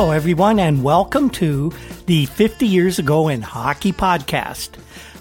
Hello, everyone, and welcome to the 50 Years Ago in Hockey podcast.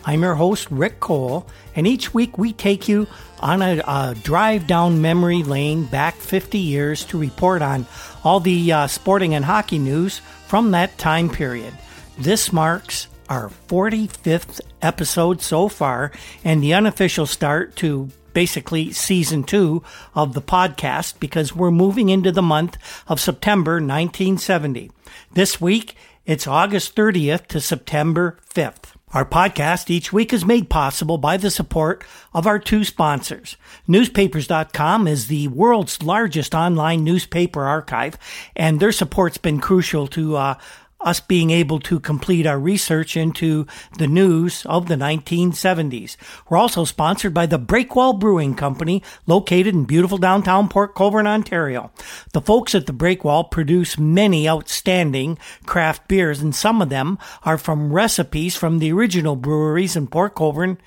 I'm your host, Rick Cole, and each week we take you on a, a drive down memory lane back 50 years to report on all the uh, sporting and hockey news from that time period. This marks our 45th episode so far and the unofficial start to basically season two of the podcast because we're moving into the month of September 1970. This week, it's August 30th to September 5th. Our podcast each week is made possible by the support of our two sponsors. Newspapers.com is the world's largest online newspaper archive, and their support's been crucial to uh, us being able to complete our research into the news of the 1970s. We're also sponsored by the Breakwall Brewing Company, located in beautiful downtown Port Colborne, Ontario. The folks at the Breakwall produce many outstanding craft beers, and some of them are from recipes from the original breweries in Port Colborne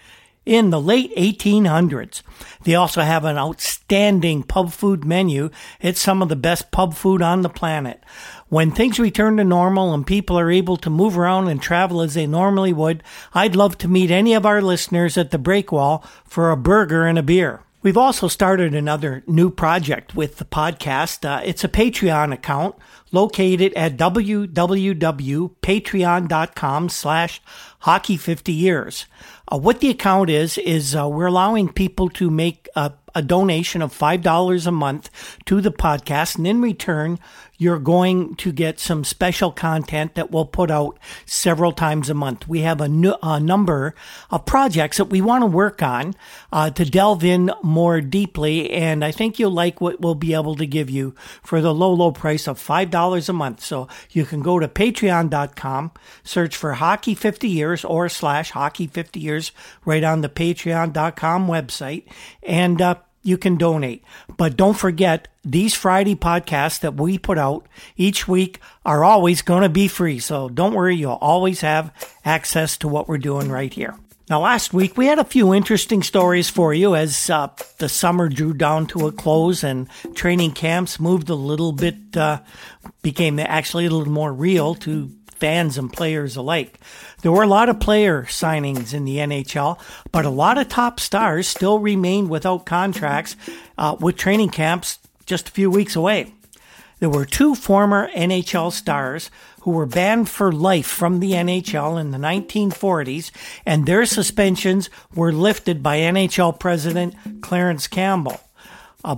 in the late 1800s. They also have an outstanding pub food menu. It's some of the best pub food on the planet. When things return to normal and people are able to move around and travel as they normally would, I'd love to meet any of our listeners at the Breakwall for a burger and a beer. We've also started another new project with the podcast. Uh, it's a Patreon account located at www.patreon.com slash hockey 50 years. Uh, what the account is, is uh, we're allowing people to make a, a donation of $5 a month to the podcast. And in return, you're going to get some special content that we'll put out several times a month. We have a, number of projects that we want to work on uh, to delve in more deeply. And I think you'll like what we'll be able to give you for the low, low price of $5 a month. So you can go to patreon.com, search for hockey 50 years or slash hockey 50 years right on the patreon.com website. And, uh, you can donate. But don't forget, these Friday podcasts that we put out each week are always going to be free. So don't worry, you'll always have access to what we're doing right here. Now, last week we had a few interesting stories for you as uh, the summer drew down to a close and training camps moved a little bit, uh, became actually a little more real to fans and players alike. There were a lot of player signings in the NHL, but a lot of top stars still remained without contracts uh, with training camps just a few weeks away. There were two former NHL stars who were banned for life from the NHL in the 1940s, and their suspensions were lifted by NHL President Clarence Campbell. Uh,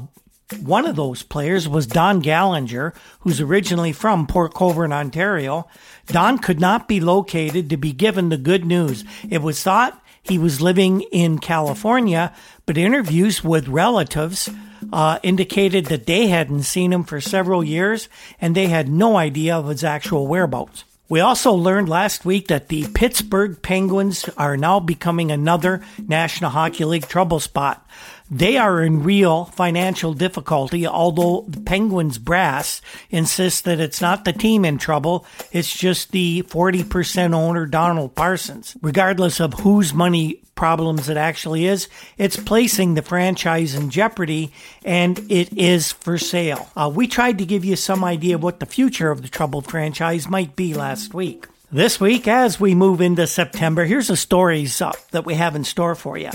one of those players was Don Gallinger, who's originally from Port Colborne, Ontario. Don could not be located to be given the good news. It was thought he was living in California, but interviews with relatives uh, indicated that they hadn't seen him for several years and they had no idea of his actual whereabouts. We also learned last week that the Pittsburgh Penguins are now becoming another National Hockey League trouble spot. They are in real financial difficulty, although the Penguins brass insists that it's not the team in trouble, it's just the 40% owner, Donald Parsons. Regardless of whose money problems it actually is, it's placing the franchise in jeopardy and it is for sale. Uh, we tried to give you some idea of what the future of the troubled franchise might be last week. This week, as we move into September, here's the stories uh, that we have in store for you.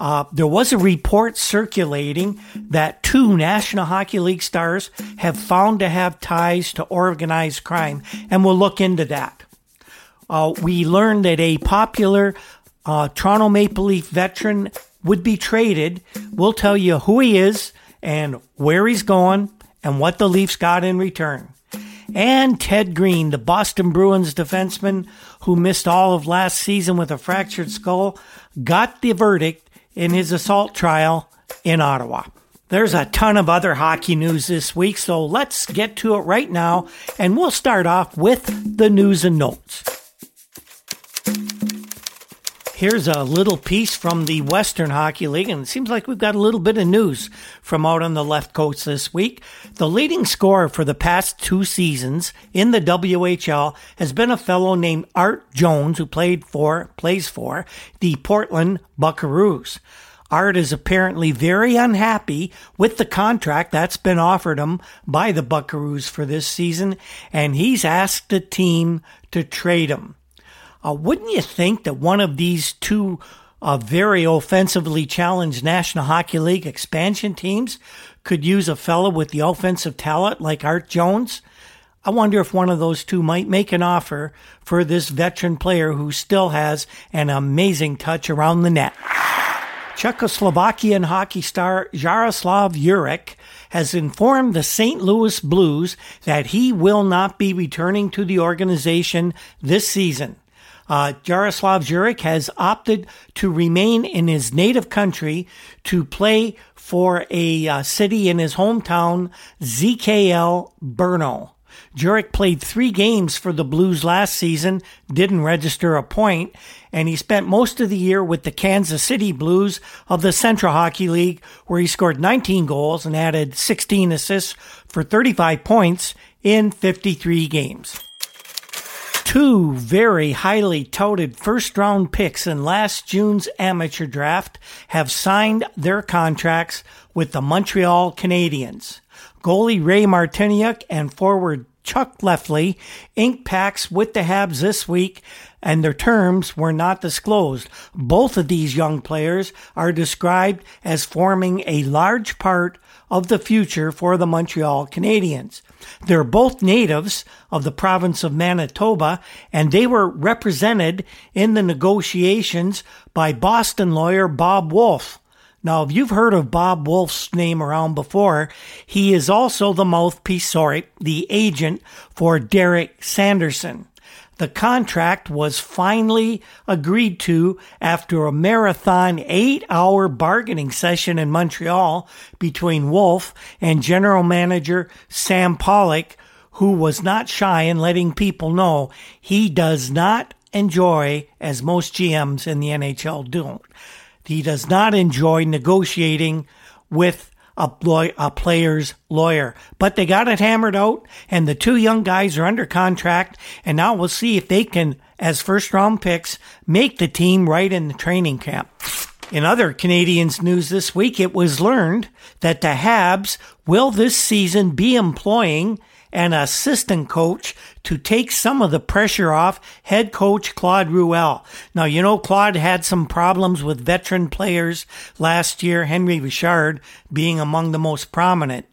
Uh, there was a report circulating that two National Hockey League stars have found to have ties to organized crime, and we'll look into that. Uh, we learned that a popular uh, Toronto Maple Leaf veteran would be traded. We'll tell you who he is and where he's going and what the Leafs got in return and Ted Green, the Boston Bruins defenseman who missed all of last season with a fractured skull, got the verdict in his assault trial in Ottawa. There's a ton of other hockey news this week, so let's get to it right now, and we'll start off with the news and notes. Here's a little piece from the Western Hockey League, and it seems like we've got a little bit of news from out on the left coast this week. The leading scorer for the past two seasons in the WHL has been a fellow named Art Jones, who played for, plays for, the Portland Buckaroos. Art is apparently very unhappy with the contract that's been offered him by the Buckaroos for this season, and he's asked the team to trade him. Uh, wouldn't you think that one of these two uh, very offensively challenged National Hockey League expansion teams could use a fellow with the offensive talent like Art Jones? I wonder if one of those two might make an offer for this veteran player who still has an amazing touch around the net. Czechoslovakian hockey star Jaroslav Jirik has informed the St. Louis Blues that he will not be returning to the organization this season. Uh, Jaroslav Jirik has opted to remain in his native country to play for a uh, city in his hometown, ZKL Brno. Jirik played three games for the Blues last season, didn't register a point, and he spent most of the year with the Kansas City Blues of the Central Hockey League, where he scored 19 goals and added 16 assists for 35 points in 53 games. Two very highly touted first round picks in last June's amateur draft have signed their contracts with the Montreal Canadiens. Goalie Ray Martiniuk and forward Chuck Lefley inked packs with the Habs this week, and their terms were not disclosed. Both of these young players are described as forming a large part of the future for the Montreal Canadiens. They're both natives of the province of Manitoba, and they were represented in the negotiations by Boston lawyer Bob Woolf. Now, if you've heard of Bob Woolf's name around before, he is also the mouthpiece, sorry, the agent for Derek Sanderson. The contract was finally agreed to after a marathon eight hour bargaining session in Montreal between Woolf and general manager Sam Pollock, who was not shy in letting people know he does not enjoy, as most GMs in the NHL do, he does not enjoy negotiating with a, a player's lawyer. But they got it hammered out, and the two young guys are under contract, and now we'll see if they can, as first round picks, make the team right in the training camp. In other Canadiens news this week, it was learned that the Habs will this season be employing an assistant coach to take some of the pressure off head coach Claude Ruel. Now, you know, Claude had some problems with veteran players last year, Henri Richard being among the most prominent.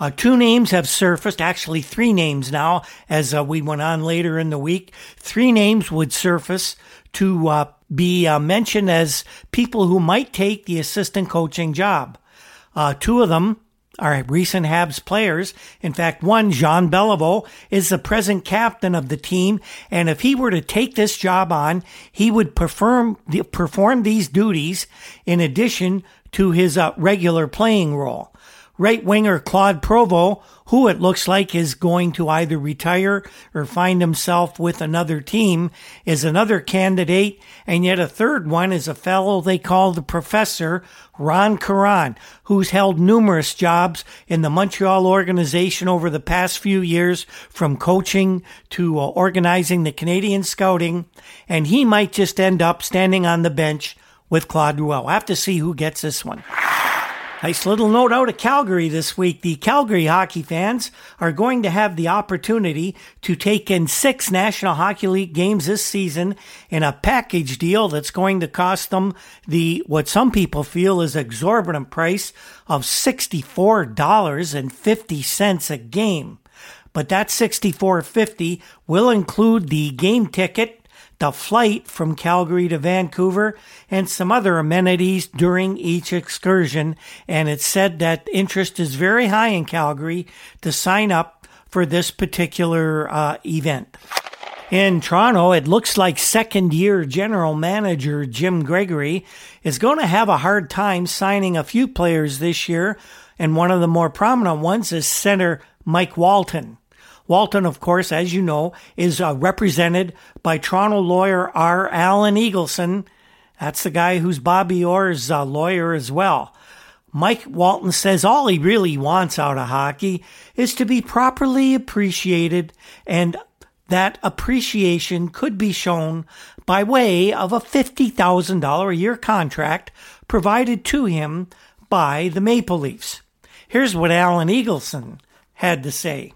Uh, two names have surfaced, actually three names now, as uh, we went on later in the week. Three names would surface to uh, be uh, mentioned as people who might take the assistant coaching job. Uh, two of them are recent Habs players. In fact, one, Jean Beliveau, is the present captain of the team. And if he were to take this job on, he would perform, perform these duties in addition to his uh, regular playing role. Right winger Claude Provost who it looks like is going to either retire or find himself with another team, is another candidate. And yet a third one is a fellow they call the professor, Ron Caron, who's held numerous jobs in the Montreal organization over the past few years, from coaching to uh, organizing the Canadian scouting. And he might just end up standing on the bench with Claude Ruel. We'll have to see who gets this one. Nice little note out of Calgary this week. The Calgary hockey fans are going to have the opportunity to take in six National Hockey League games this season in a package deal that's going to cost them the, what some people feel is exorbitant price of $64.50 a game. But that $64.50 will include the game ticket the flight from Calgary to Vancouver, and some other amenities during each excursion. And it's said that interest is very high in Calgary to sign up for this particular uh, event. In Toronto, it looks like second year general manager Jim Gregory is going to have a hard time signing a few players this year. And one of the more prominent ones is center Mike Walton. Walton, of course, as you know, is uh, represented by Toronto lawyer R. Alan Eagleson. That's the guy who's Bobby Orr's uh, lawyer as well. Mike Walton says all he really wants out of hockey is to be properly appreciated and that appreciation could be shown by way of a $50,000 a year contract provided to him by the Maple Leafs. Here's what Alan Eagleson had to say.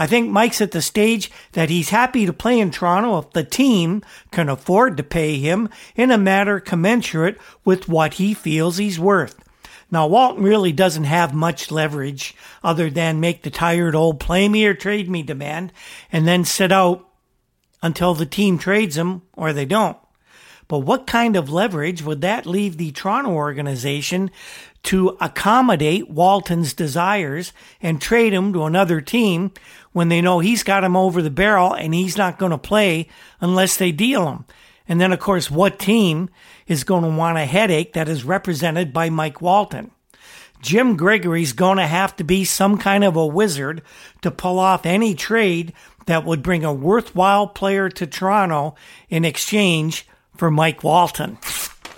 I think Mike's at the stage that he's happy to play in Toronto if the team can afford to pay him in a manner commensurate with what he feels he's worth. Now, Walton really doesn't have much leverage other than make the tired old play me or trade me demand and then sit out until the team trades him or they don't. But what kind of leverage would that leave the Toronto organization to accommodate Walton's desires and trade him to another team when they know he's got him over the barrel and he's not going to play unless they deal him. And then, of course, what team is going to want a headache that is represented by Mike Walton? Jim Gregory's going to have to be some kind of a wizard to pull off any trade that would bring a worthwhile player to Toronto in exchange for Mike Walton.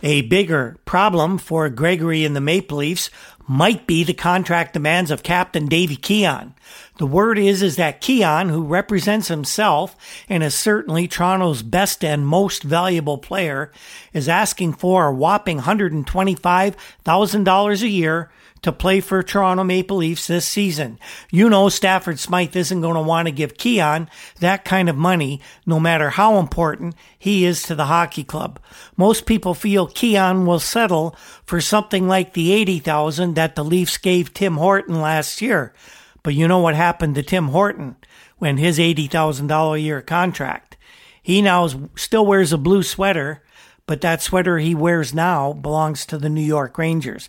A bigger problem for Gregory and the Maple Leafs might be the contract demands of Captain Davy Keon. The word is is that Keon, who represents himself and is certainly Toronto's best and most valuable player, is asking for a whopping $125,000 a year to play for Toronto Maple Leafs this season. You know Stafford Smythe isn't going to want to give Keon that kind of money, no matter how important he is to the hockey club. Most people feel Keon will settle for something like the 80,000 that the Leafs gave Tim Horton last year. But you know what happened to Tim Horton when his $80,000 a year contract? He now still wears a blue sweater, but that sweater he wears now belongs to the New York Rangers.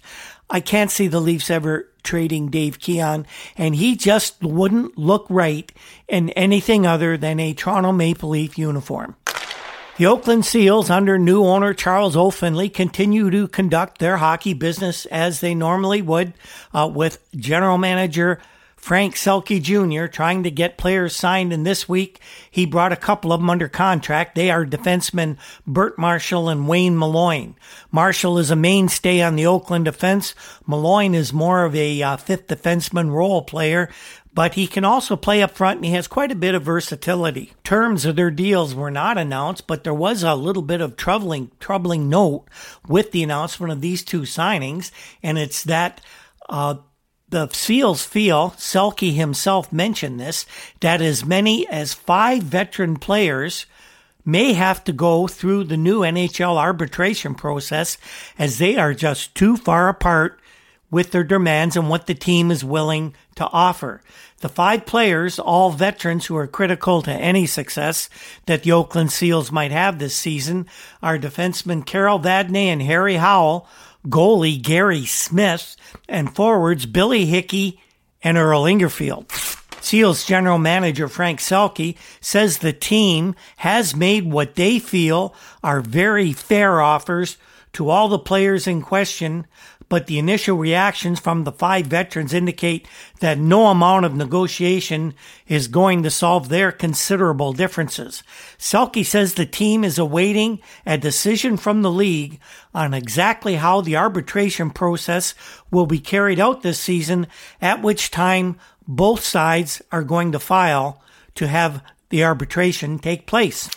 I can't see the Leafs ever trading Dave Keon, and he just wouldn't look right in anything other than a Toronto Maple Leaf uniform. The Oakland Seals, under new owner Charles O. Finley, continue to conduct their hockey business as they normally would, uh, with general manager Frank Selke Jr. trying to get players signed, and this week he brought a couple of them under contract. They are defensemen Bert Marshall and Wayne Muloin. Marshall is a mainstay on the Oakland defense. Muloin is more of a uh, fifth defenseman role player, but he can also play up front and he has quite a bit of versatility. Terms of their deals were not announced, but there was a little bit of troubling, troubling note with the announcement of these two signings, and it's that uh, the Seals feel, Selke himself mentioned this, that as many as five veteran players may have to go through the new NHL arbitration process as they are just too far apart with their demands and what the team is willing to offer. The five players, all veterans who are critical to any success that the Oakland Seals might have this season, are defensemen Carol Vadnais and Harry Howell, goalie Gary Smith, and forwards Billy Hickey and Earl Ingarfield. Seals general manager Frank Selke says the team has made what they feel are very fair offers to all the players in question, but the initial reactions from the five veterans indicate that no amount of negotiation is going to solve their considerable differences. Selke says the team is awaiting a decision from the league on exactly how the arbitration process will be carried out this season, at which time both sides are going to file to have the arbitration take place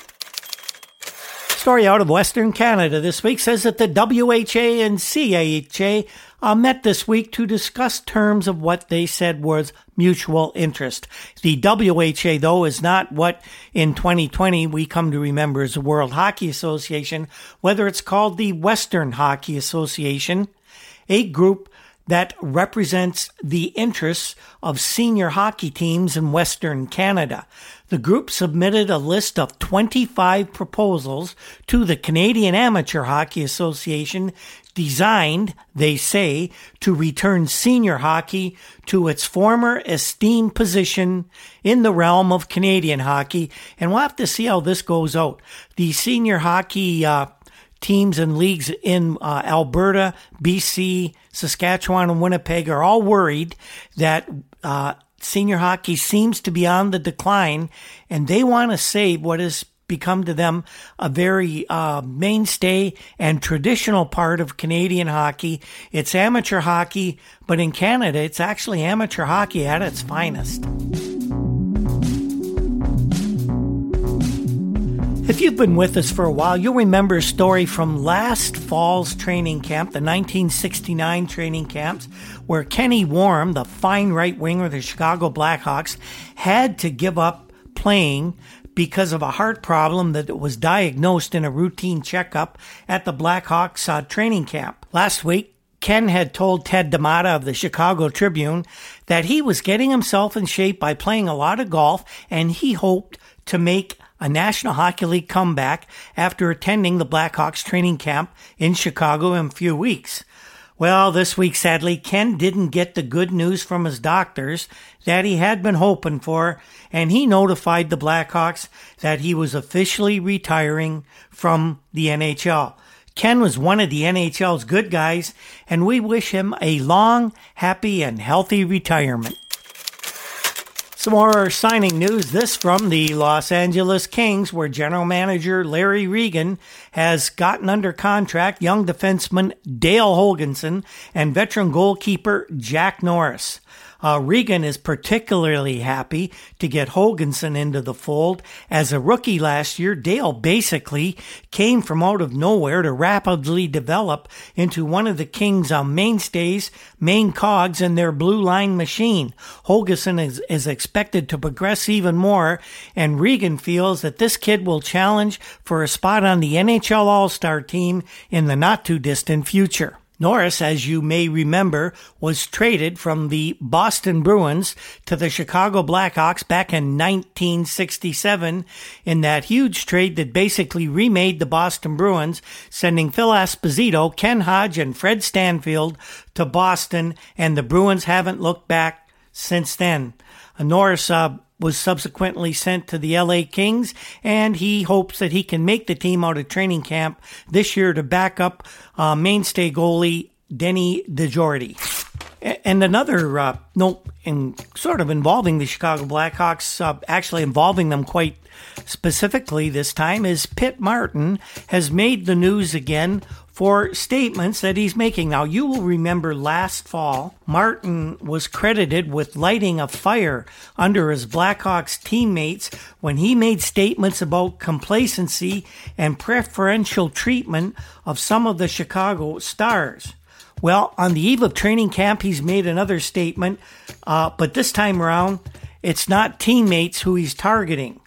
story out of Western Canada this week says that the WHA and CAHA uh, met this week to discuss terms of what they said was mutual interest. The WHA, though, is not what in 2020 we come to remember as the World Hockey Association, whether it's called the Western Hockey Association, a group that represents the interests of senior hockey teams in Western Canada. The group submitted a list of 25 proposals to the Canadian Amateur Hockey Association designed, they say, to return senior hockey to its former esteemed position in the realm of Canadian hockey. And we'll have to see how this goes out. The senior hockey uh, teams and leagues in uh, Alberta, BC, Saskatchewan, and Winnipeg are all worried that uh, senior hockey seems to be on the decline, and they want to save what has become to them a very uh, mainstay and traditional part of Canadian hockey. It's amateur hockey, but in Canada, it's actually amateur hockey at its finest. If you've been with us for a while, you'll remember a story from last fall's training camp, the 1969 training camps, where Kenny Wharram, the fine right winger of the Chicago Blackhawks, had to give up playing because of a heart problem that was diagnosed in a routine checkup at the Blackhawks uh, training camp. Last week, Ken had told Ted D'Amata of the Chicago Tribune that he was getting himself in shape by playing a lot of golf and he hoped to make a National Hockey League comeback after attending the Blackhawks training camp in Chicago in a few weeks. Well, this week, sadly, Ken didn't get the good news from his doctors that he had been hoping for, and he notified the Blackhawks that he was officially retiring from the NHL. Ken was one of the NHL's good guys, and we wish him a long, happy, and healthy retirement. Some more signing news. This from the Los Angeles Kings, where general manager Larry Regan has gotten under contract young defenseman Dale Hoganson and veteran goalkeeper Jack Norris. Uh, Regan is particularly happy to get Hoganson into the fold. As a rookie last year, Dale basically came from out of nowhere to rapidly develop into one of the Kings' uh, mainstays, main cogs in their blue line machine. Hoganson is, is expected to progress even more, and Regan feels that this kid will challenge for a spot on the NHL All-Star team in the not too distant future. Norris, as you may remember, was traded from the Boston Bruins to the Chicago Blackhawks back in 1967 in that huge trade that basically remade the Boston Bruins, sending Phil Esposito, Ken Hodge, and Fred Stanfield to Boston, and the Bruins haven't looked back since then. Norris uh, was subsequently sent to the LA Kings, and he hopes that he can make the team out of training camp this year to back up uh, mainstay goalie Denny DeJordy. And another uh, note, in sort of involving the Chicago Blackhawks, uh, actually involving them quite specifically this time, is Pit Martin has made the news again for statements that he's making. Now, you will remember last fall, Martin was credited with lighting a fire under his Blackhawks teammates when he made statements about complacency and preferential treatment of some of the Chicago stars. Well, on the eve of training camp, he's made another statement, uh, but this time around, it's not teammates who he's targeting.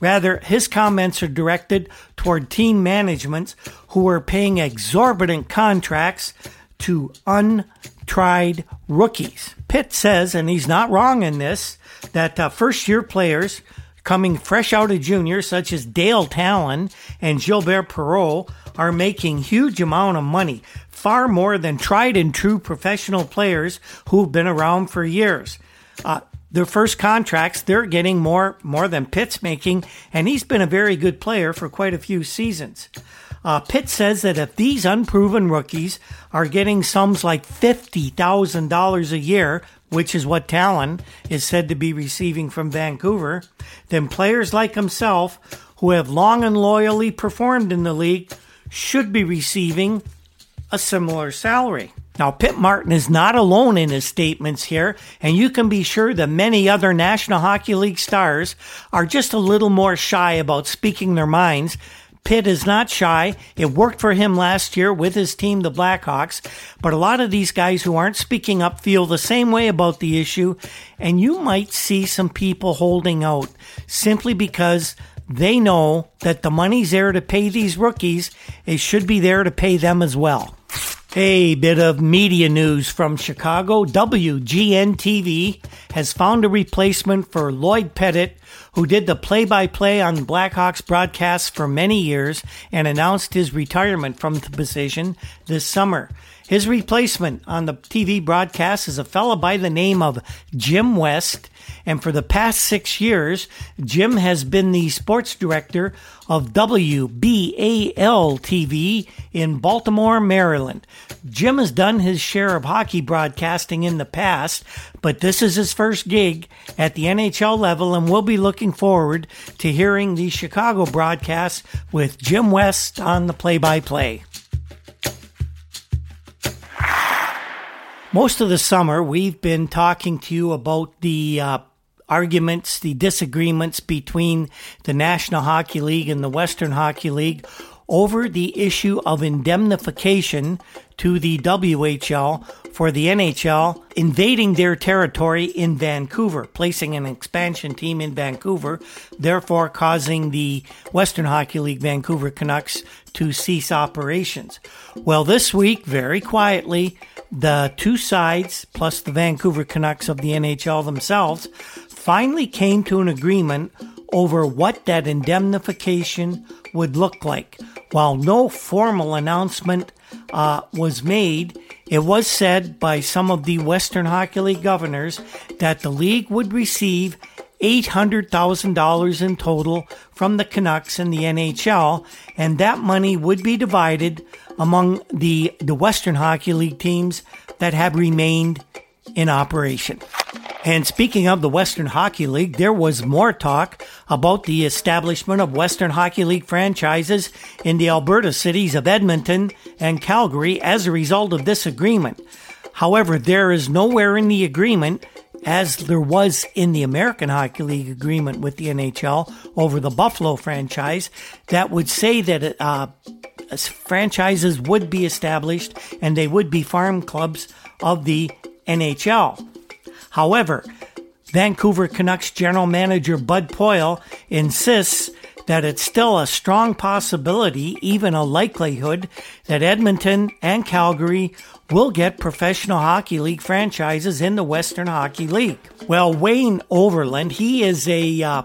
Rather, his comments are directed toward team management who are paying exorbitant contracts to untried rookies. Pit says, and he's not wrong in this, that uh, first year players coming fresh out of junior, such as Dale Tallon and Gilbert Perreault, are making huge amount of money, far more than tried and true professional players who've been around for years. Uh, their first contracts, they're getting more more than Pit's making, and he's been a very good player for quite a few seasons. Uh, Pit says that if these unproven rookies are getting sums like fifty thousand dollars a year, which is what Tallon is said to be receiving from Vancouver, then players like himself, who have long and loyally performed in the league, should be receiving a similar salary. Now, Pit Martin is not alone in his statements here, and you can be sure that many other National Hockey League stars are just a little more shy about speaking their minds. Pit is not shy. It worked for him last year with his team, the Blackhawks, but a lot of these guys who aren't speaking up feel the same way about the issue, and you might see some people holding out simply because they know that the money's there to pay these rookies. It should be there to pay them as well. A bit of media news from Chicago. WGN TV has found a replacement for Lloyd Pettit, who did the play by play on Blackhawks broadcasts for many years and announced his retirement from the position this summer. His replacement on the TV broadcast is a fellow by the name of Jim West. And for the past six years, Jim has been the sports director of WBAL TV in Baltimore, Maryland. Jim has done his share of hockey broadcasting in the past, but this is his first gig at the NHL level, and we'll be looking forward to hearing the Chicago broadcast with Jim West on the play by play. Most of the summer, we've been talking to you about the uh, arguments, the disagreements between the National Hockey League and the Western Hockey League over the issue of indemnification to the WHL for the NHL invading their territory in Vancouver, placing an expansion team in Vancouver, therefore causing the Western Hockey League Vancouver Canucks to cease operations. Well, this week, very quietly, the two sides, plus the Vancouver Canucks of the NHL themselves, finally came to an agreement over what that indemnification would look like. While no formal announcement uh, was made, it was said by some of the Western Hockey League governors that the league would receive $800,000 in total from the Canucks and the NHL, and that money would be divided among the, the Western Hockey League teams that have remained in operation. And speaking of the Western Hockey League, there was more talk about the establishment of Western Hockey League franchises in the Alberta cities of Edmonton and Calgary as a result of this agreement. However, there is nowhere in the agreement, as there was in the American Hockey League agreement with the NHL over the Buffalo franchise, that would say that uh, franchises would be established and they would be farm clubs of the NHL. However, Vancouver Canucks general manager Bud Poile insists that it's still a strong possibility, even a likelihood, that Edmonton and Calgary will get professional hockey league franchises in the Western Hockey League. Well, Wayne Overland, he is a uh,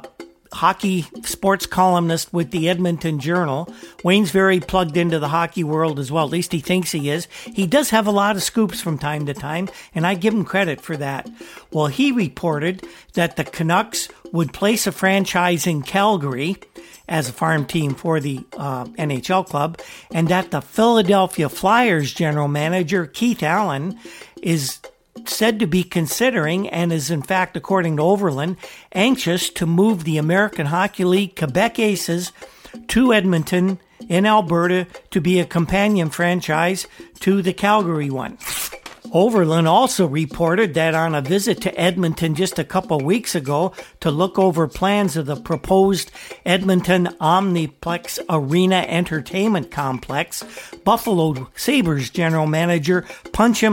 hockey sports columnist with the Edmonton Journal. Wayne's very plugged into the hockey world as well. At least he thinks he is. He does have a lot of scoops from time to time, and I give him credit for that. Well, he reported that the Canucks would place a franchise in Calgary as a farm team for the uh, NHL club, and that the Philadelphia Flyers general manager, Keith Allen, is said to be considering, and is in fact, according to Overland, anxious to move the American Hockey League Quebec Aces to Edmonton in Alberta to be a companion franchise to the Calgary one. Overland also reported that on a visit to Edmonton just a couple weeks ago to look over plans of the proposed Edmonton Omniplex Arena Entertainment Complex, Buffalo Sabres general manager Punch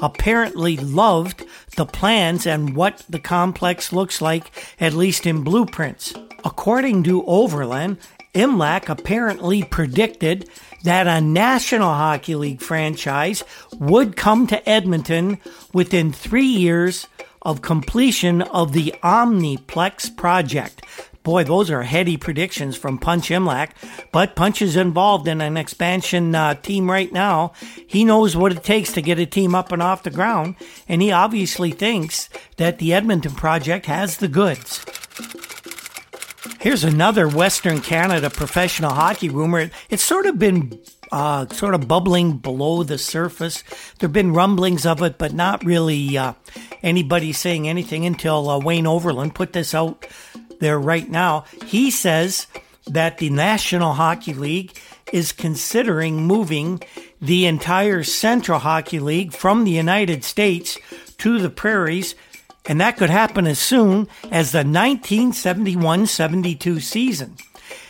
apparently loved the plans and what the complex looks like, at least in blueprints. According to Overland, Imlach apparently predicted that a National Hockey League franchise would come to Edmonton within three years of completion of the Omniplex project. Boy, those are heady predictions from Punch Imlach, but Punch is involved in an expansion uh, team right now. He knows what it takes to get a team up and off the ground, and he obviously thinks that the Edmonton project has the goods. Here's another Western Canada professional hockey rumor. It's sort of been uh, sort of bubbling below the surface. There have been rumblings of it, but not really uh, anybody saying anything until uh, Wayne Overland put this out there right now. He says that the National Hockey League is considering moving the entire Central Hockey League from the United States to the prairies and that could happen as soon as the 1971 72 season.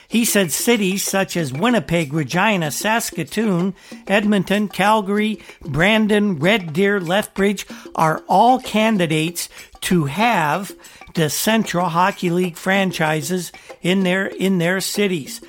He said cities such as Winnipeg, Regina, Saskatoon, Edmonton, Calgary, Brandon, Red Deer, Lethbridge are all candidates to have the Central Hockey League franchises in their in their cities.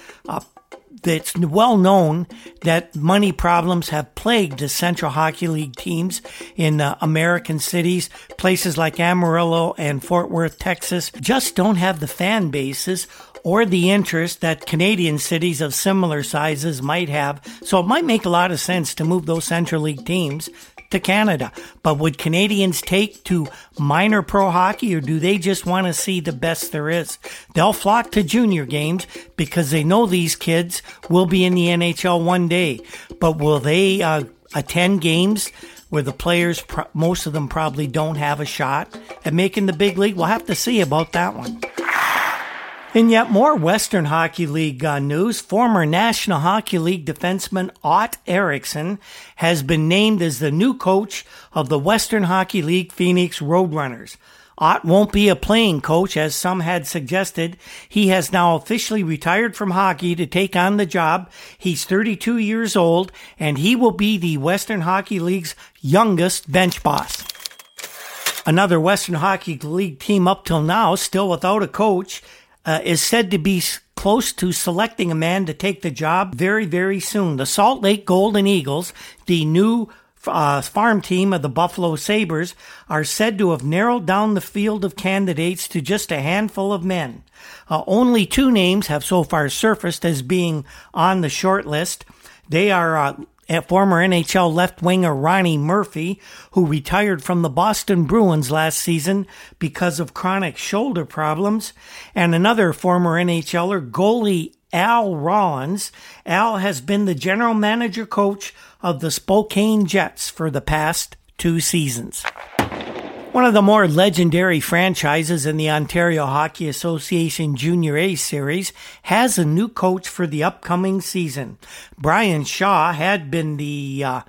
It's well known that money problems have plagued the Central Hockey League teams in uh, American cities. Places like Amarillo and Fort Worth, Texas just don't have the fan bases or the interest that Canadian cities of similar sizes might have. So it might make a lot of sense to move those Central League teams to Canada. But would Canadians take to minor pro hockey or do they just want to see the best there is? They'll flock to junior games because they know these kids will be in the NHL one day. But will they uh, attend games where the players, most of them probably don't have a shot at making the big league? We'll have to see about that one. In yet more Western Hockey League uh, news, former National Hockey League defenseman Aut Erickson has been named as the new coach of the Western Hockey League Phoenix Roadrunners. Aut won't be a playing coach, as some had suggested. He has now officially retired from hockey to take on the job. He's 32 years old, and he will be the Western Hockey League's youngest bench boss. Another Western Hockey League team up till now, still without a coach, uh, is said to be close to selecting a man to take the job very, very soon. The Salt Lake Golden Eagles, the new uh, farm team of the Buffalo Sabres are said to have narrowed down the field of candidates to just a handful of men. Uh, only two names have so far surfaced as being on the short list. They are uh, former NHL left winger Ronnie Murphy, who retired from the Boston Bruins last season because of chronic shoulder problems, and another former NHLer, goalie Al Rollins. Al has been the general manager coach of the Spokane Jets for the past two seasons. One of the more legendary franchises in the Ontario Hockey Association Junior A Series has a new coach for the upcoming season. Brian Shaw had been the uh,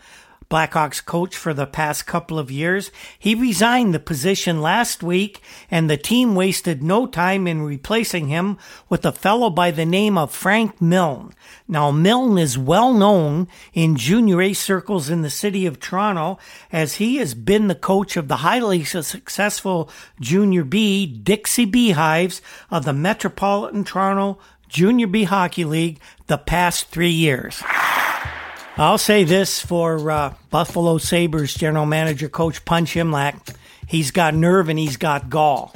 Blackhawks coach for the past couple of years. He resigned the position last week, and the team wasted no time in replacing him with a fellow by the name of Frank Milne. Now, Milne is well known in junior A circles in the city of Toronto, as he has been the coach of the highly successful Junior B Dixie Beehives of the Metropolitan Toronto Junior B Hockey League the past three years. I'll say this for uh, Buffalo Sabres general manager coach Punch Imlach. He's got nerve and he's got gall.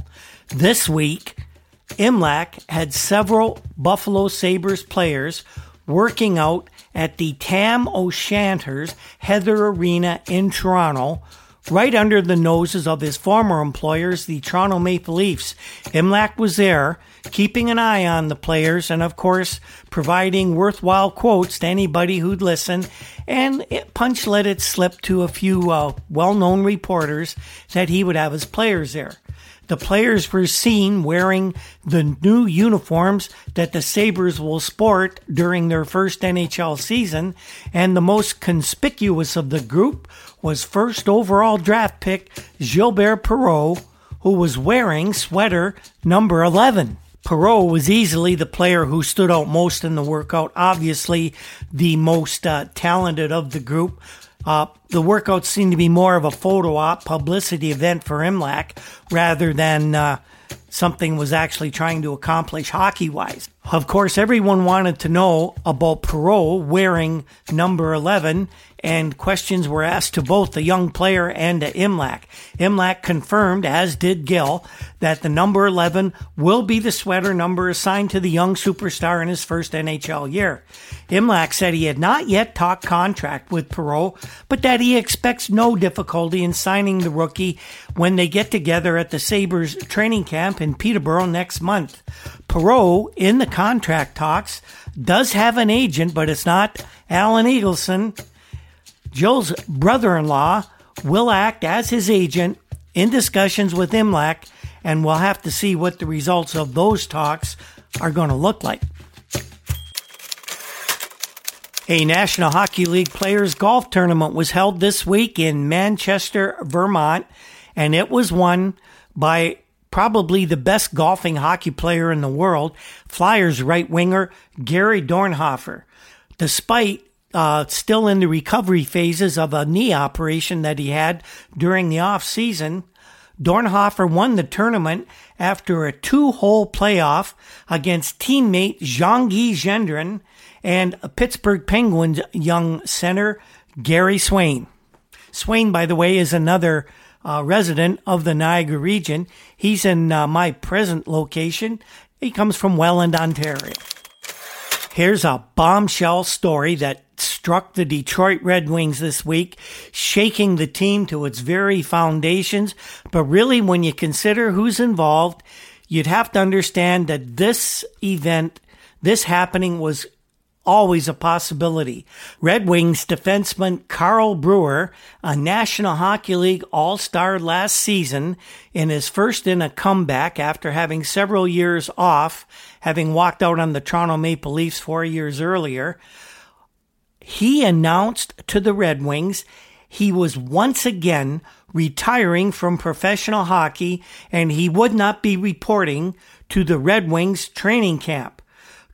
This week, Imlach had several Buffalo Sabres players working out at the Tam O'Shanter's Heather Arena in Toronto right under the noses of his former employers, the Toronto Maple Leafs. Imlach was there, keeping an eye on the players, and of course, providing worthwhile quotes to anybody who'd listen. And Punch let it slip to a few uh, well known reporters that he would have his players there. The players were seen wearing the new uniforms that the Sabres will sport during their first NHL season, and the most conspicuous of the group was first overall draft pick Gilbert Perreault, who was wearing sweater number 11. Perreault was easily the player who stood out most in the workout, obviously the most uh, talented of the group. Uh, the workouts seemed to be more of a photo op publicity event for Imlach rather than uh, something was actually trying to accomplish hockey wise. Of course, everyone wanted to know about Perreault wearing number 11 and questions were asked to both the young player and to. Imlach confirmed, as did Gil, that the number 11 will be the sweater number assigned to the young superstar in his first NHL year. Imlach said he had not yet talked contract with Perreault, but that he expects no difficulty in signing the rookie when they get together at the Sabres training camp in Peterborough next month. Perreault, in the contract talks, does have an agent, but it's not Alan Eagleson. Joe's brother in law will act as his agent in discussions with Imlach, and we'll have to see what the results of those talks are going to look like. A National Hockey League Players Golf Tournament was held this week in Manchester, Vermont, and it was won by probably the best golfing hockey player in the world, Flyers right winger Gary Dornhoefer. Despite uh, still in the recovery phases of a knee operation that he had during the off season. Dornhoefer won the tournament after a two-hole playoff against teammate Jean-Guy Gendron and Pittsburgh Penguins young center Gary Swain. Swain, by the way, is another uh, resident of the Niagara region. He's in uh, my present location. He comes from Welland, Ontario. Here's a bombshell story that struck the Detroit Red Wings this week, shaking the team to its very foundations. But really, when you consider who's involved, you'd have to understand that this event, this happening was always a possibility. Red Wings defenseman Carl Brewer, a National Hockey League All Star last season, in his first in a comeback after having several years off, having walked out on the Toronto Maple Leafs four years earlier, he announced to the Red Wings he was once again retiring from professional hockey and he would not be reporting to the Red Wings training camp.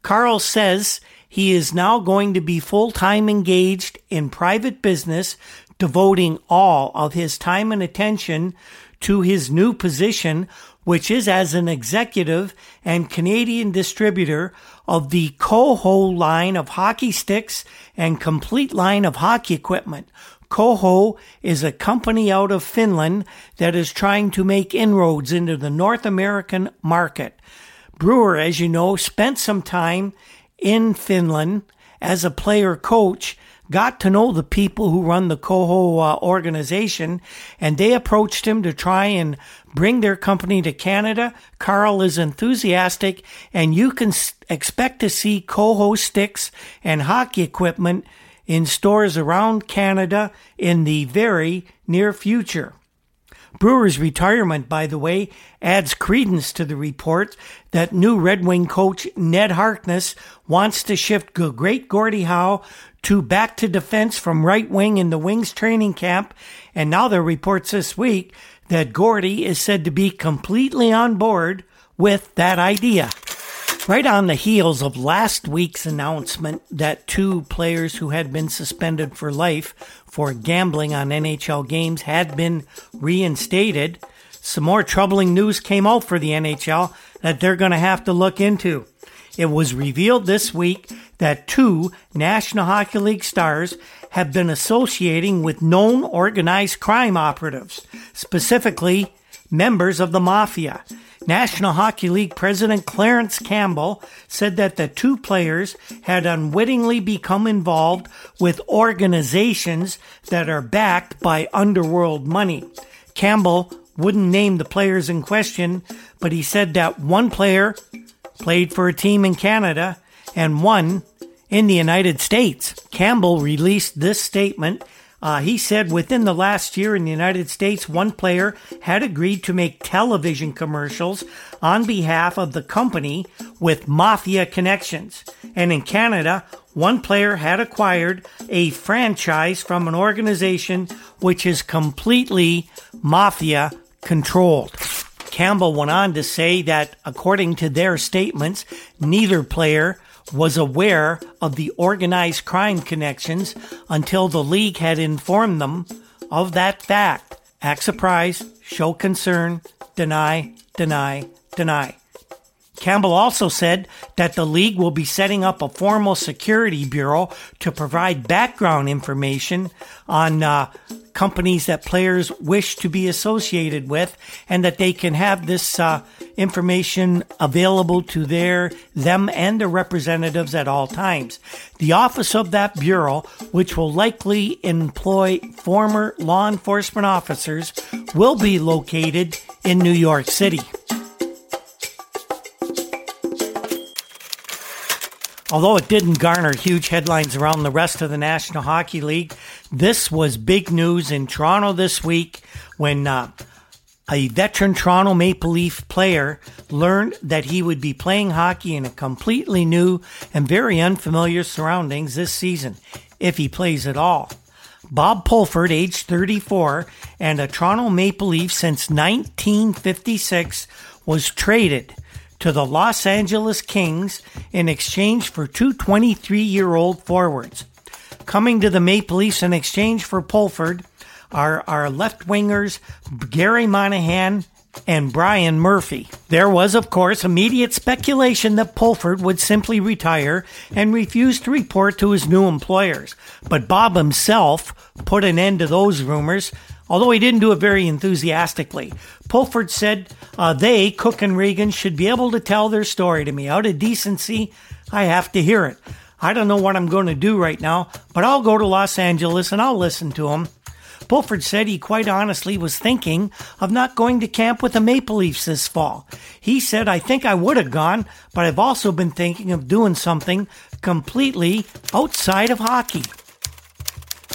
Carl says he is now going to be full time engaged in private business, devoting all of his time and attention to his new position, which is as an executive and Canadian distributor of the Koho line of hockey sticks and complete line of hockey equipment. Koho is a company out of Finland that is trying to make inroads into the North American market. Brewer, as you know, spent some time in Finland as a player coach, got to know the people who run the Koho uh, organization, and they approached him to try and bring their company to Canada. Carl is enthusiastic, and you can s- expect to see Koho sticks and hockey equipment in stores around Canada in the very near future. Brewer's retirement, by the way, adds credence to the report that new Red Wing coach Ned Harkness wants to shift great Gordie Howe to back to defense from right wing in the Wings training camp. And now there are reports this week that Gordie is said to be completely on board with that idea. Right on the heels of last week's announcement that two players who had been suspended for life for gambling on NHL games had been reinstated, some more troubling news came out for the NHL that they're going to have to look into. It was revealed this week that two National Hockey League stars have been associating with known organized crime operatives, specifically members of the mafia. National Hockey League President Clarence Campbell said that the two players had unwittingly become involved with organizations that are backed by underworld money. Campbell wouldn't name the players in question, but he said that one player played for a team in Canada and one in the United States. Campbell released this statement uh, he said within the last year in the United States, one player had agreed to make television commercials on behalf of the company with mafia connections. And in Canada, one player had acquired a franchise from an organization which is completely mafia controlled. Campbell went on to say that according to their statements, neither player was aware of the organized crime connections until the league had informed them of that fact. Act surprise, show concern, deny, deny, deny. Campbell also said that the league will be setting up a formal security bureau to provide background information on uh, companies that players wish to be associated with, and that they can have this uh, information available to their them and their representatives at all times. The office of that bureau, which will likely employ former law enforcement officers, will be located in New York City. Although it didn't garner huge headlines around the rest of the National Hockey League, this was big news in Toronto this week when uh, a veteran Toronto Maple Leaf player learned that he would be playing hockey in a completely new and very unfamiliar surroundings this season, if he plays at all. Bob Pulford, age 34, and a Toronto Maple Leaf since 1956, was traded to the Los Angeles Kings in exchange for two 23 year old forwards. Coming to the Maple Leafs in exchange for Pulford are our left wingers Gary Monahan and Brian Murphy. There was, of course, immediate speculation that Pulford would simply retire and refuse to report to his new employers. But Bob himself put an end to those rumors although he didn't do it very enthusiastically. Pulford said uh, they, Cooke and Regan, should be able to tell their story to me. Out of decency, I have to hear it. I don't know what I'm going to do right now, but I'll go to Los Angeles and I'll listen to them. Pulford said he quite honestly was thinking of not going to camp with the Maple Leafs this fall. He said, I think I would have gone, but I've also been thinking of doing something completely outside of hockey.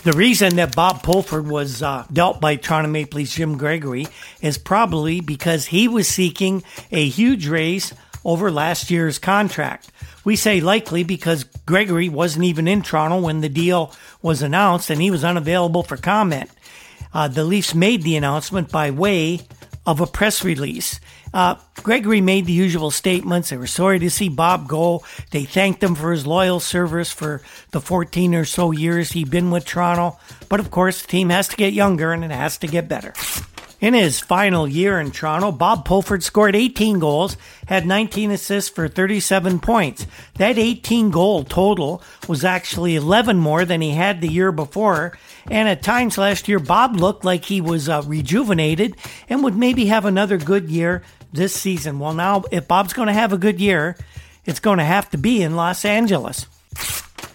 The reason that Bob Pulford was uh, dealt by Toronto Maple Leafs Jim Gregory is probably because he was seeking a huge raise over last year's contract. We say likely because Gregory wasn't even in Toronto when the deal was announced and he was unavailable for comment. Uh, the Leafs made the announcement by way of a press release. Uh, Gregory made the usual statements. They were sorry to see Bob go. They thanked him for his loyal service for the 14 or so years he'd been with Toronto. But of course, the team has to get younger and it has to get better. In his final year in Toronto, Bob Pulford scored 18 goals, had 19 assists for 37 points. That 18 goal total was actually 11 more than he had the year before. And at times last year, Bob looked like he was uh, rejuvenated and would maybe have another good year this season. Well, now, if Bob's going to have a good year, it's going to have to be in Los Angeles.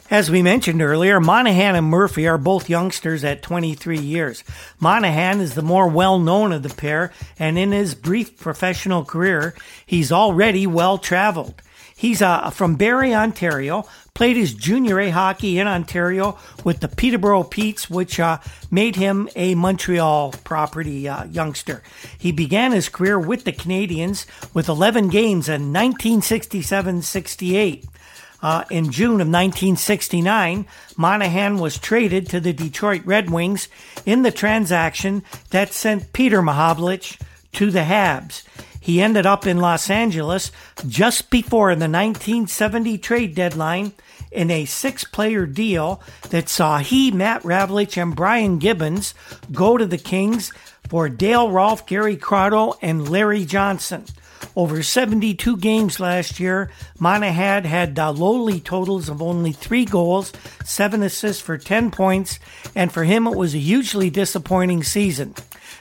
As we mentioned earlier, Monahan and Murphy are both youngsters at 23 years. Monahan is the more well known of the pair, and in his brief professional career, he's already well traveled. He's uh, from Barrie, Ontario, played his junior A hockey in Ontario with the Peterborough Petes, which uh, made him a Montreal property uh, youngster. He began his career with the Canadiens with 11 games in 1967 68. Uh, in June of 1969, Monahan was traded to the Detroit Red Wings in the transaction that sent Peter Mahovlich to the Habs. He ended up in Los Angeles just before the 1970 trade deadline in a six player deal that saw he, Matt Ravlich, and Brian Gibbons go to the Kings for Dale Rolfe, Gary Croteau, and Larry Johnston. Over 72 games last year, Monahan had uh, lowly totals of only three goals, seven assists for 10 points, and for him it was a hugely disappointing season.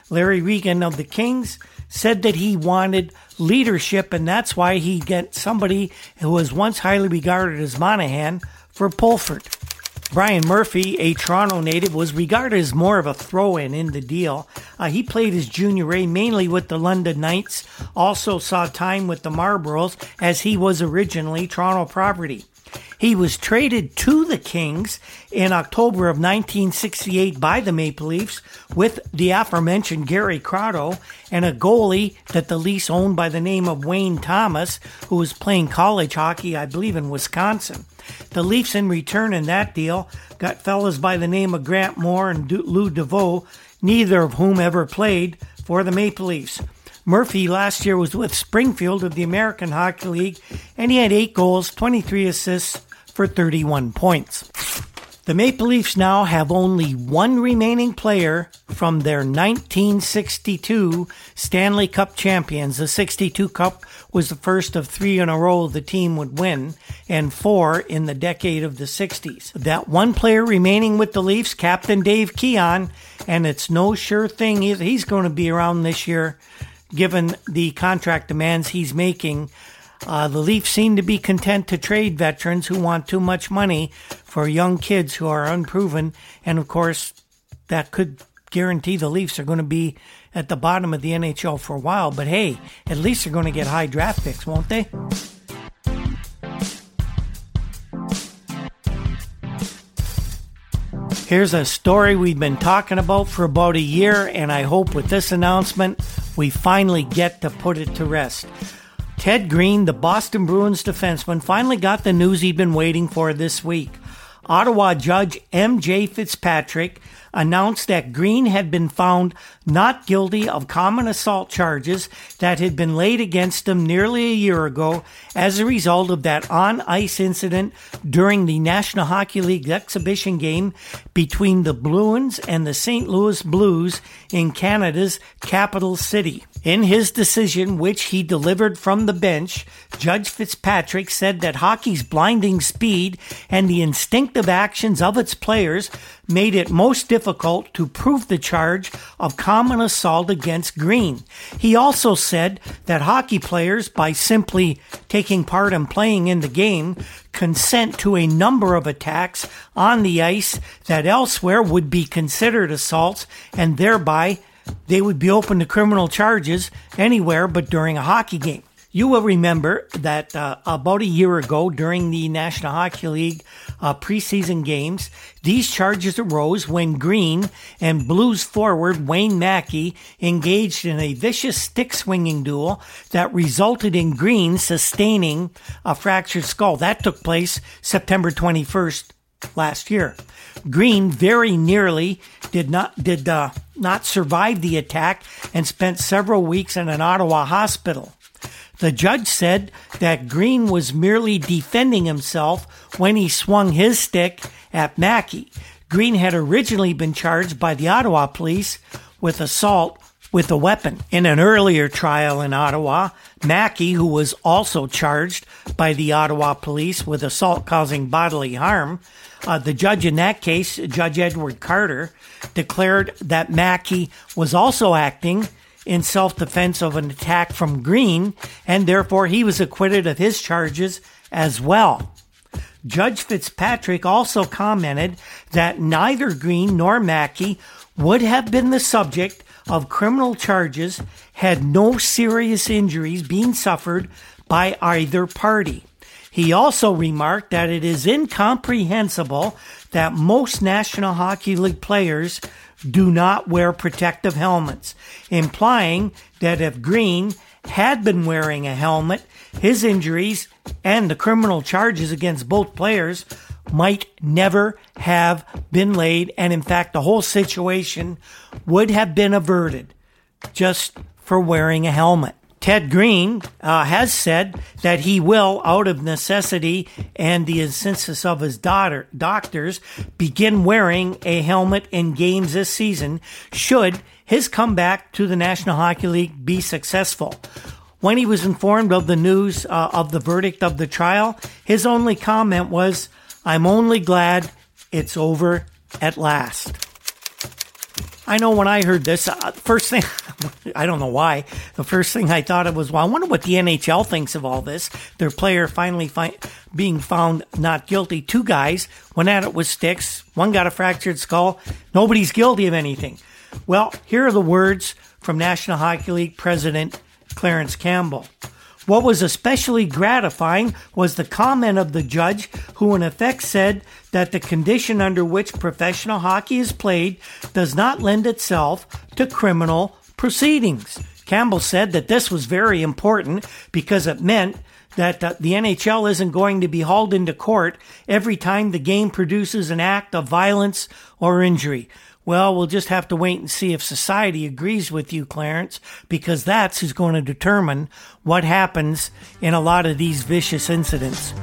Larry Regan of the Kings said that he wanted leadership, and that's why he got somebody who was once highly regarded as Monahan for Pulford. Brian Murphy, a Toronto native, was regarded as more of a throw in in the deal. Uh, he played his junior A mainly with the London Knights, also saw time with the Marlboros as he was originally Toronto property. He was traded to the Kings in October of 1968 by the Maple Leafs with the aforementioned Gary Croteau and a goalie that the Leafs owned by the name of Wayne Thomas, who was playing college hockey, I believe, in Wisconsin. The Leafs, in return in that deal, got fellas by the name of Grant Moore and Lou DeVoe, neither of whom ever played for the Maple Leafs. Murphy last year was with Springfield of the American Hockey League, and he had eight goals, 23 assists for 31 points. The Maple Leafs now have only one remaining player from their 1962 Stanley Cup champions. The 62 Cup was the first of three in a row the team would win, and four in the decade of the 60s. That one player remaining with the Leafs, Captain Dave Keon, and it's no sure thing he's going to be around this year given the contract demands he's making uh, the Leafs seem to be content to trade veterans who want too much money for young kids who are unproven. And of course, that could guarantee the Leafs are going to be at the bottom of the NHL for a while. But hey, at least they're going to get high draft picks, won't they? Here's a story we've been talking about for about a year, and I hope with this announcement we finally get to put it to rest. Ted Green, the Boston Bruins defenseman, finally got the news he'd been waiting for this week. Ottawa judge M.J. Fitzpatrick announced that Green had been found not guilty of common assault charges that had been laid against him nearly a year ago as a result of that on ice incident during the National Hockey League exhibition game between the Bruins and the St. Louis Blues in Canada's capital city. In his decision, which he delivered from the bench, Judge Fitzpatrick said that hockey's blinding speed and the instinctive actions of its players made it most difficult to prove the charge of common assault against Green. He also said that hockey players, by simply taking part in playing in the game, consent to a number of attacks on the ice that elsewhere would be considered assaults and thereby they would be open to criminal charges anywhere but during a hockey game. You will remember that uh, about a year ago during the National Hockey League uh, preseason games, these charges arose when Green and Blues forward Wayne Maki engaged in a vicious stick swinging duel that resulted in Green sustaining a fractured skull. That took place September 21st last year. Green very nearly did not did uh, not survive the attack and spent several weeks in an Ottawa hospital. The judge said that Green was merely defending himself when he swung his stick at Maki. Green had originally been charged by the Ottawa police with assault with a weapon. In an earlier trial in Ottawa, Maki, who was also charged by the Ottawa police with assault causing bodily harm, uh, the judge in that case, Judge Edward Carter, declared that Maki was also acting in self defense of an attack from Green, and therefore he was acquitted of his charges as well. Judge Fitzpatrick also commented that neither Green nor Maki would have been the subject of criminal charges had no serious injuries been suffered by either party. He also remarked that it is incomprehensible that most National Hockey League players do not wear protective helmets, implying that if Green had been wearing a helmet, his injuries and the criminal charges against both players might never have been laid, and in fact, the whole situation would have been averted just for wearing a helmet. Ted Green uh, has said that he will, out of necessity and the insistence of his daughter, doctors, begin wearing a helmet in games this season should his comeback to the National Hockey League be successful. When he was informed of the news uh, of the verdict of the trial, his only comment was, I'm only glad it's over at last. I know when I heard this, uh, first thing, I don't know why, the first thing I thought of was, well, I wonder what the NHL thinks of all this. Their player finally fi- being found not guilty. Two guys went at it with sticks. One got a fractured skull. Nobody's guilty of anything. Well, here are the words from National Hockey League President Clarence Campbell. What was especially gratifying was the comment of the judge, who in effect said that the condition under which professional hockey is played does not lend itself to criminal proceedings. Campbell said that this was very important because it meant that uh, the NHL isn't going to be hauled into court every time the game produces an act of violence or injury. Well, we'll just have to wait and see if society agrees with you, Clarence, because that's who's going to determine what happens in a lot of these vicious incidents.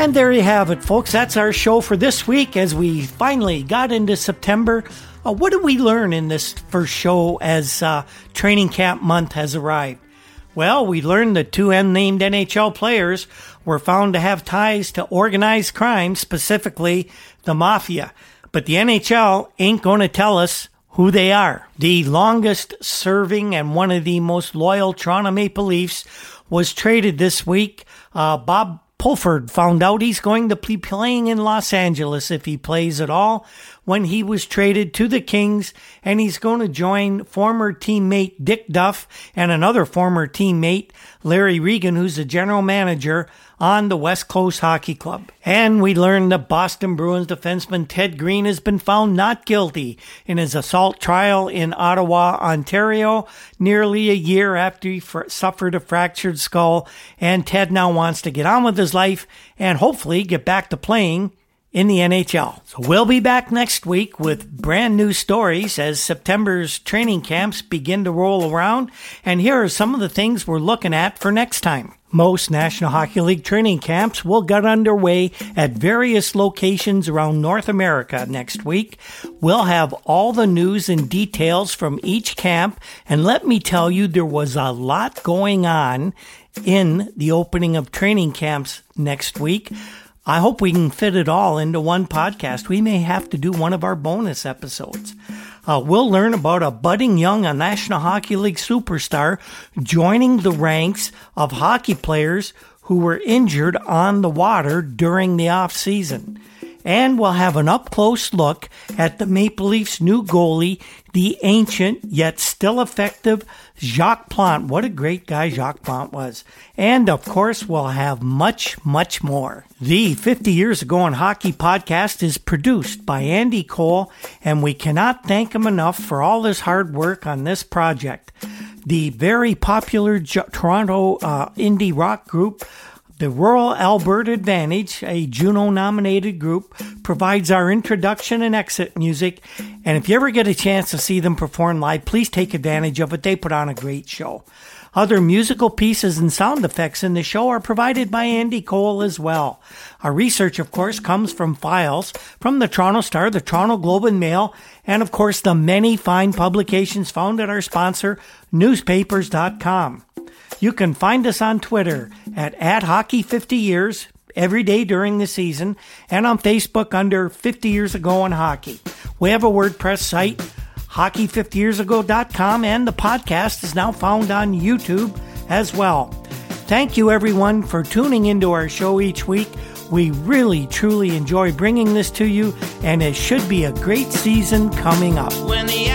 And there you have it, folks. That's our show for this week as we finally got into September. Uh, what did we learn in this first show as uh, training camp month has arrived? Well, we learned that two unnamed NHL players were found to have ties to organized crime, specifically the mafia. But the NHL ain't going to tell us who they are. The longest serving and one of the most loyal Toronto Maple Leafs was traded this week. Uh, Bob Pulford found out he's going to be playing in Los Angeles if he plays at all when he was traded to the Kings, and he's going to join former teammate Dick Duff and another former teammate, Larry Regan, who's the general manager on the West Coast Hockey Club. And we learned that Boston Bruins defenseman Ted Green has been found not guilty in his assault trial in Ottawa, Ontario, nearly a year after he fr- suffered a fractured skull. And Ted now wants to get on with his life and hopefully get back to playing in the NHL. So we'll be back next week with brand new stories as September's training camps begin to roll around. And here are some of the things we're looking at for next time. Most National Hockey League training camps will get underway at various locations around North America next week. We'll have all the news and details from each camp, and let me tell you, there was a lot going on in the opening of training camps next week. I hope we can fit it all into one podcast. We may have to do one of our bonus episodes. Uh, we'll learn about a budding young a National Hockey League superstar joining the ranks of hockey players who were injured on the water during the off season. And we'll have an up close look at the Maple Leafs' new goalie, the ancient yet still effective Jacques Plante. What a great guy Jacques Plante was. And of course, we'll have much, much more. The 50 Years Ago in Hockey podcast is produced by Andy Cole, and we cannot thank him enough for all his hard work on this project. The very popular Toronto uh, indie rock group The Rural Alberta Advantage, a Juno nominated group, provides our introduction and exit music. And if you ever get a chance to see them perform live, please take advantage of it. They put on a great show. Other musical pieces and sound effects in the show are provided by Andy Cole as well. Our research, of course, comes from files from the Toronto Star, the Toronto Globe and Mail, and of course the many fine publications found at our sponsor, newspapers.com. You can find us on Twitter at, at Hockey50Years every day during the season and on Facebook under 50 Years Ago in Hockey. We have a WordPress site, hockey50yearsago.com, and the podcast is now found on YouTube as well. Thank you, everyone, for tuning into our show each week. We really, truly enjoy bringing this to you, and it should be a great season coming up. When the